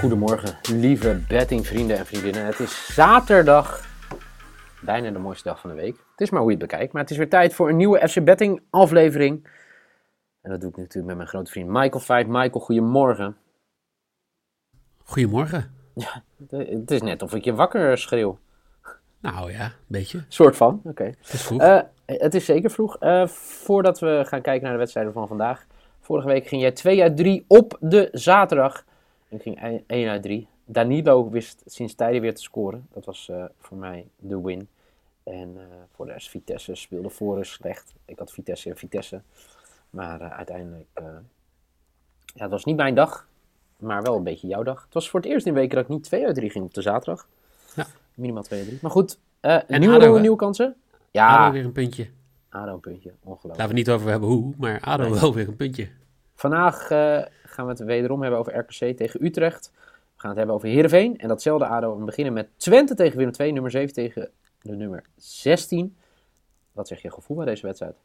Goedemorgen, lieve bettingvrienden en vriendinnen. Het is zaterdag, bijna de mooiste dag van de week. Het is maar hoe je het bekijkt, maar het is weer tijd voor een nieuwe FC Betting aflevering. En dat doe ik natuurlijk met mijn grote vriend Michael Veit. Michael, goedemorgen. Goedemorgen. Ja, het is net of ik je wakker schreeuw. Nou ja, een beetje. Soort van, oké. Het is vroeg. Eh, het is zeker vroeg. Eh, voordat we gaan kijken naar de wedstrijden van vandaag. Vorige week ging jij 2 uit 3 op de zaterdag. En ging 1 uit 3. Danilo wist sinds tijden weer te scoren. Dat was eh, voor mij de win. En eh, voor de rest Vitesse speelde voor slecht. Ik had Vitesse en Vitesse. Maar eh, uiteindelijk... ja, het was niet mijn dag. Maar wel een beetje jouw dag. Het was voor het eerst in weken dat ik niet 2 uit 3 ging op de zaterdag. Ja. Minimaal 2 uit 3. Maar goed, En nieuwe, ADO, nieuwe, kansen. Ja, ADO ADO, weer een puntje. een puntje. Ongelooflijk. Laten we het niet over hebben hoe, maar ADO Nee. wel weer een puntje. Vandaag eh, gaan we het wederom hebben over RKC tegen Utrecht. We gaan het hebben over Heerenveen en datzelfde ADO. We beginnen met Twente tegen Willem II, nummer 7 tegen de nummer 16. Wat zeg je gevoel bij deze wedstrijd?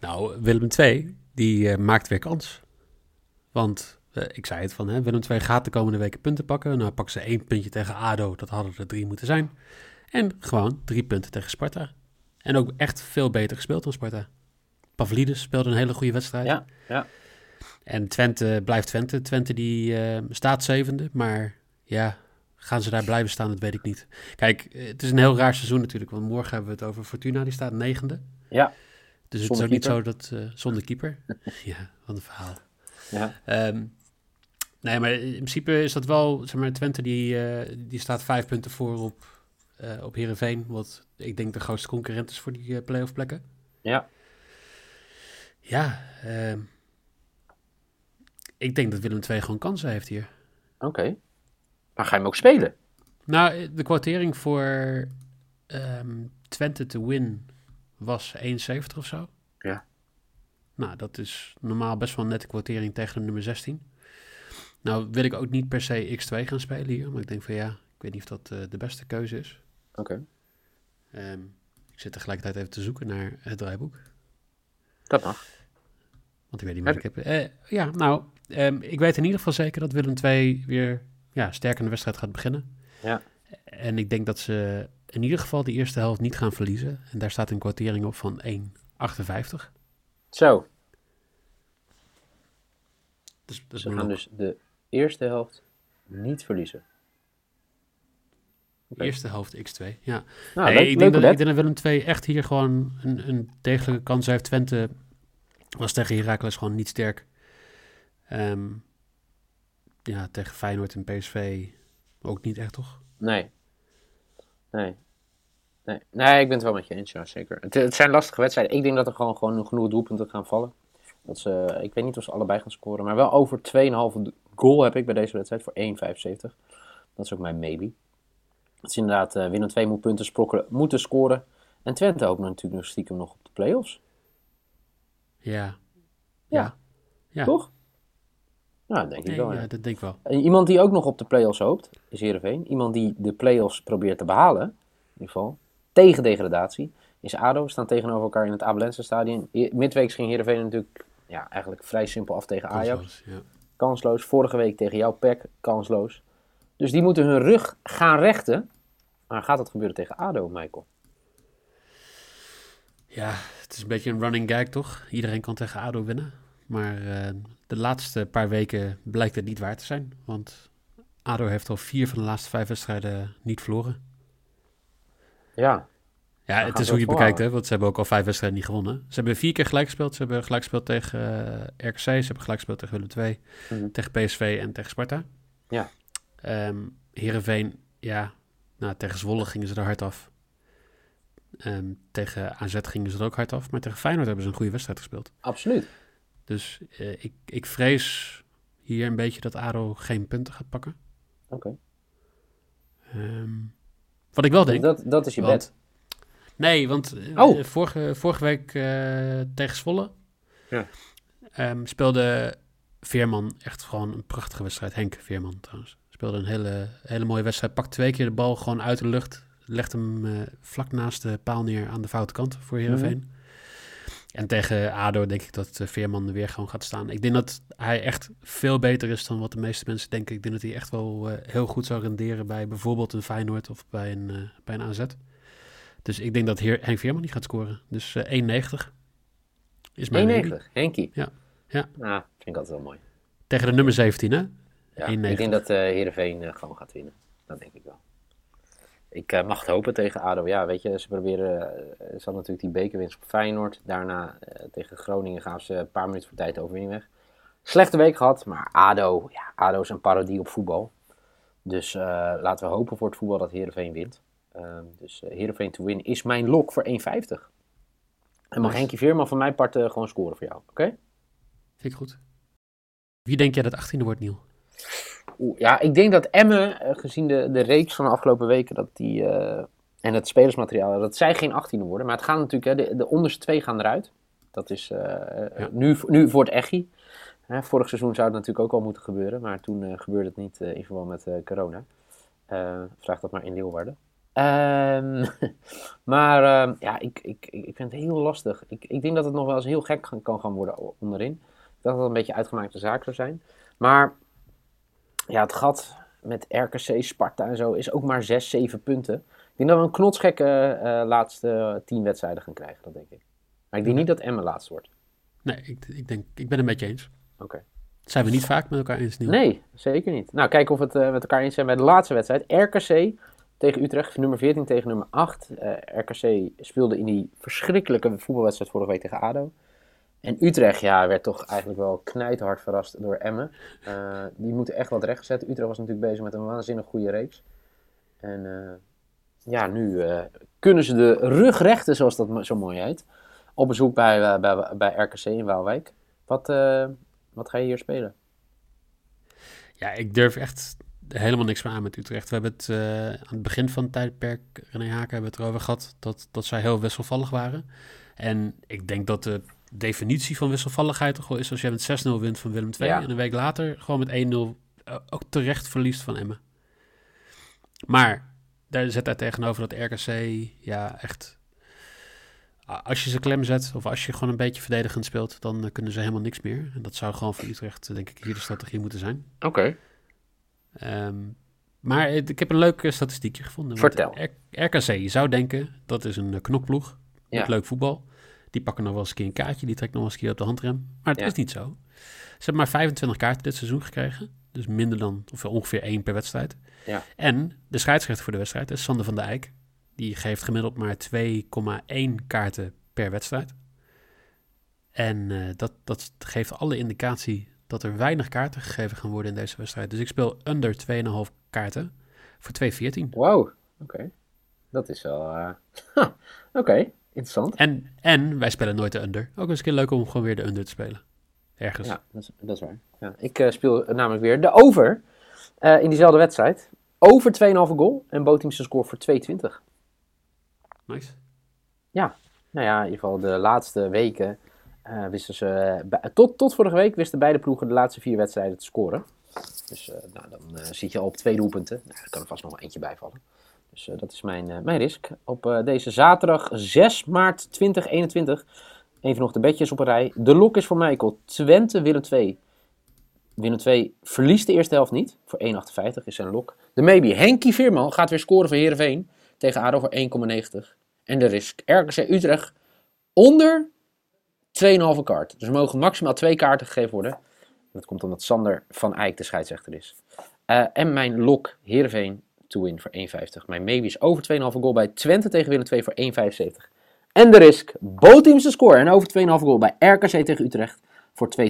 Nou, Willem II, die eh, maakt weer kans. Want eh, ik zei het van, hè, Willem II gaat de komende weken punten pakken. Nou pakken ze één puntje tegen ADO, dat hadden er drie moeten zijn. En gewoon drie punten tegen Sparta. En ook echt veel beter gespeeld dan Sparta. Pavlidis speelde een hele goede wedstrijd. Ja, ja. En Twente blijft Twente. Twente die eh, staat zevende, maar ja, gaan ze daar blijven staan, dat weet ik niet. Kijk, het is een heel raar seizoen natuurlijk, want morgen hebben we het over Fortuna, die staat negende. Ja, Dus het is ook niet zo dat, eh, zonder keeper. ja, wat een verhaal. ja. Ehm, nee, maar in principe is dat wel, zeg maar, Twente die, eh, die staat vijf punten voor op, op Heerenveen, wat ik denk de grootste concurrent is voor die play-off plekken. ja. Ja, ehm, ik denk dat Willem II gewoon kansen heeft hier. Oké. Maar ga je hem ook spelen? Nou, de kwartering voor ehm, Twente te win was 1,70 of zo. Ja. Nou, dat is normaal best wel een nette kwartering tegen de nummer 16. Nou wil ik ook niet per se X2 gaan spelen hier. Maar ik denk van ja, ik weet niet of dat eh, de beste keuze is. Oké. Ehm, ik zit tegelijkertijd even te zoeken naar het draaiboek. Dat mag. Want ik weet niet meer. Ik heb, eh, ja, nou, ehm, ik weet in ieder geval zeker dat Willem II weer ja, sterk in de wedstrijd gaat beginnen. Ja. En ik denk dat ze in ieder geval de eerste helft niet gaan verliezen. En daar staat een kwartering op van 1,58. Zo, Dus, dus ze gaan dus de eerste helft niet verliezen. De eerste helft x2. Ja. Nou, leuk, ik, denk dat, ik denk dat Willem II echt hier gewoon een, een degelijke kans heeft. Twente was tegen Heracles gewoon niet sterk. Ehm, ja, tegen Feyenoord en PSV ook niet echt, toch? Nee. Nee. Nee. nee, ik ben het wel met je eens, ja, zeker. Het, het zijn lastige wedstrijden. Ik denk dat er gewoon, gewoon genoeg doelpunten gaan vallen. Dat ze, ik weet niet of ze allebei gaan scoren, maar wel over 2,5 goal heb ik bij deze wedstrijd voor 1,75. Dat is ook mijn maybe. Het is inderdaad, eh Willem 2 moet punten sprokkelen, moeten scoren. En Twente hoopt natuurlijk nog stiekem nog op de play-offs. Ja. Ja. Ja. Toch? Nou, dat denk ik wel. ja, ja. dat denk ik wel. En Iemand die ook nog op de play-offs hoopt, is Heerenveen. Iemand die de play-offs probeert te behalen, in ieder geval, tegen degradatie, is ADO. We staan tegenover elkaar in het Abelense stadion. Midweeks ging Heerenveen natuurlijk ja, eigenlijk vrij simpel af tegen Ajax. Kansloos, Ja. Kansloos. Vorige week tegen jouw PEC, kansloos. Dus die moeten hun rug gaan rechten. Maar gaat dat gebeuren tegen ADO, Michael? ja, het is een beetje een running gag, toch? Iedereen kan tegen ADO winnen. Maar eh, de laatste paar weken blijkt het niet waar te zijn. Want ADO heeft al vier van de laatste vijf wedstrijden niet verloren. Ja, Ja, het is hoe je het bekijkt, hè? Want ze hebben ook al vijf wedstrijden niet gewonnen. Ze hebben vier keer gelijk gespeeld. Ze hebben gelijk gespeeld tegen eh, RKC. Ze hebben gelijk gespeeld tegen Willem II. Mhm. Tegen PSV en tegen Sparta. Ja. Ehm Heerenveen, ja, nou, tegen Zwolle gingen ze er hard af. Ehm, tegen AZ gingen ze er ook hard af, maar tegen Feyenoord hebben ze een goede wedstrijd gespeeld. Absoluut. Dus eh, ik, ik vrees hier een beetje dat ADO geen punten gaat pakken. Oké. Ehm, wat ik wel denk... Dat, dat is je want- bed. Nee, want eh, Oh. vorige, vorige week eh, tegen Zwolle Ja. ehm, speelde Veerman echt gewoon een prachtige wedstrijd. Henk Veerman trouwens. Speelde een hele, hele mooie wedstrijd. Pakt twee keer de bal gewoon uit de lucht. Legt hem eh, vlak naast de paal neer aan de foute kant voor Heerenveen. En tegen ADO denk ik dat eh, Veerman er weer gewoon gaat staan. Ik denk dat hij echt veel beter is dan wat de meeste mensen denken. Ik denk dat hij echt wel eh, heel goed zou renderen bij bijvoorbeeld een Feyenoord of bij een, eh, bij een AZ. Dus ik denk dat Heer, Henk Veerman niet gaat scoren. Dus eh 1,90 is mijn baby. 1,90. Henkie. Ja. Ja. Nou, vind ik altijd wel mooi. Tegen de nummer 17, hè? Ja, 1,90. ik denk dat eh Heerenveen gewoon gaat winnen. Dat denk ik wel. Ik eh, mag het hopen tegen ADO. Ja, weet je, ze proberen... eh, ze hadden natuurlijk die bekerwinst op Feyenoord. Daarna eh, tegen Groningen gaven ze een paar minuten voor tijd de overwinning weg. Slechte week gehad, maar ADO... Ja, ADO is een parodie op voetbal. Dus laten we hopen voor het voetbal dat Heerenveen wint. Ehm, dus Heerenveen to win is mijn lok voor 1,50. En mag Nice. Henkie Veerman van mijn part gewoon scoren voor jou, oké? Vind ik goed. Wie denk jij dat 18e wordt, Niel? Oeh, ja, ik denk dat Emmen, eh, gezien de, de reeks van de afgelopen weken, dat die, eh, en het spelersmateriaal, dat zij geen 18e worden. Maar het gaan natuurlijk, hè, de, de onderste twee gaan eruit. Dat is eh, Ja. nu, nu voor het echi. Hè, vorig seizoen zou het natuurlijk ook al moeten gebeuren, maar toen gebeurde het niet in verband met corona. Vraag dat maar in Leeuwarden. Ehm, maar ehm, ja, ik, ik, ik vind het heel lastig. Ik, ik denk dat het nog wel eens heel gek kan gaan worden onderin. Dat het een beetje uitgemaakte zaak zou zijn. Maar ja, het gat met RKC, Sparta en zo is ook maar 6, 7 punten. Ik denk dat we een knotsgekke eh, laatste 10 wedstrijden gaan krijgen, dat denk ik. Maar ik denk niet dat Emmen laatst wordt. Nee, ik, ik, denk, ik ben het met je eens. Oké. Zijn we niet vaak met elkaar eens, Niel. Nee, zeker niet. Nou, kijken of we het eh, met elkaar eens zijn bij de laatste wedstrijd. RKC tegen Utrecht, nummer 14 tegen nummer 8. Eh, RKC speelde in die verschrikkelijke voetbalwedstrijd vorige week tegen ADO. En Utrecht, ja, werd toch eigenlijk wel knijthard verrast door Emmen. Eh, die moeten echt wat rechtgezet. Utrecht was natuurlijk bezig met een waanzinnig goede reeks. En eh, ja, nu eh, kunnen ze de rug rechten, zoals dat zo mooi heet. Op bezoek bij, bij, bij RKC in Waalwijk. Wat, wat ga je hier spelen? Ja, ik durf echt helemaal niks meer aan met Utrecht. We hebben het aan het begin van het tijdperk, René Haken, hebben het erover gehad, dat, dat zij heel wisselvallig waren. En ik denk dat de definitie van wisselvalligheid toch wel is als jij met 6-0 wint van Willem II Ja. en een week later gewoon met 1-0 eh, ook terecht verliest van Emmen. Maar daar zet hij tegenover dat RKC ja echt als je ze klem zet of als je gewoon een beetje verdedigend speelt, dan eh, kunnen ze helemaal niks meer. En dat zou gewoon voor Utrecht, eh, denk ik, hier de strategie moeten zijn. Oké. Ehm, maar ik heb een leuk statistiekje gevonden. Vertel. RKC, je zou denken, dat is een knokploeg Ja. met leuk voetbal. Die pakken nog wel eens een keer een kaartje, die trekken nog wel eens een keer op de handrem. Maar het Ja. is niet zo. Ze hebben maar 25 kaarten dit seizoen gekregen. Dus minder dan, of ongeveer één per wedstrijd. Ja. En de scheidsrechter voor de wedstrijd is Sander van der Eyck. Die geeft gemiddeld maar 2,1 kaarten per wedstrijd. En eh, dat, dat geeft alle indicatie dat er weinig kaarten gegeven gaan worden in deze wedstrijd. Dus ik speel under 2,5 kaarten voor 2,14. Wow, oké. Dat is wel... eh, Oké, interessant. En, en wij spelen nooit de under. Ook eens een keer leuk om gewoon weer de under te spelen. Ergens. Ja, dat is, dat is waar. Ja, ik eh, speel namelijk weer de over eh, in diezelfde wedstrijd. Over 2,5 goal en bood zijn score voor 2,20. Nice. Nou ja, in ieder geval de laatste weken eh, wisten ze... tot, tot vorige week wisten beide ploegen de laatste vier wedstrijden te scoren. Dus nou, dan zit je al op twee doelpunten. Nou, er kan er vast nog eentje bijvallen. Dus eh, dat is mijn, eh, mijn risk. Op eh, deze zaterdag 6 maart 2021. Even nog de bedjes op een rij. De lok is voor Michael. Twente, Willem 2. Willem 2 verliest de eerste helft niet. Voor 1,58 is zijn lok. De maybe. Henkie Veerman gaat weer scoren voor Heerenveen. Tegen ADO voor 1,90. En de risk. RKC Utrecht onder 2,5 kaart. Dus er mogen maximaal twee kaarten gegeven worden. Dat komt omdat Sander van Eyck de scheidsrechter is. En mijn lok Heerenveen to win voor 1,50. Mijn maybe is over 2,5 goal bij Twente tegen Willem 2 voor 1,75. En de risk. Bootteams te score. En over 2,5 goal bij RKC tegen Utrecht voor 2,20.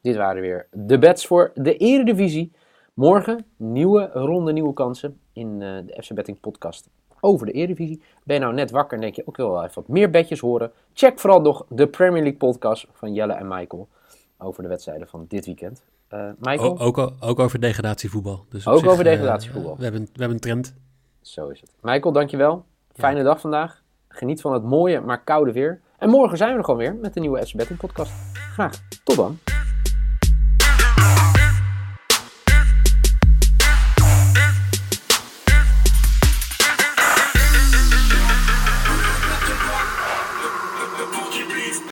Dit waren weer de bets voor de Eredivisie. Morgen nieuwe ronde, nieuwe kansen in eh, de FC Betting podcast. over de Eredivisie. Ben je nou net wakker en denk je ook wil wel even wat meer bedjes horen? Check vooral nog de Premier League podcast van Jelle en Michael over de wedstrijden van dit weekend. Uh, Michael? O, ook, ook over degradatievoetbal. Dus ook zich, over degradatievoetbal. Uh, we, hebben, we hebben een trend. Zo is het. Michael, dankjewel. Fijne ja. dag vandaag. Geniet van het mooie, maar koude weer. En morgen zijn we er gewoon weer met de nieuwe FC Betting podcast. Graag. Tot dan.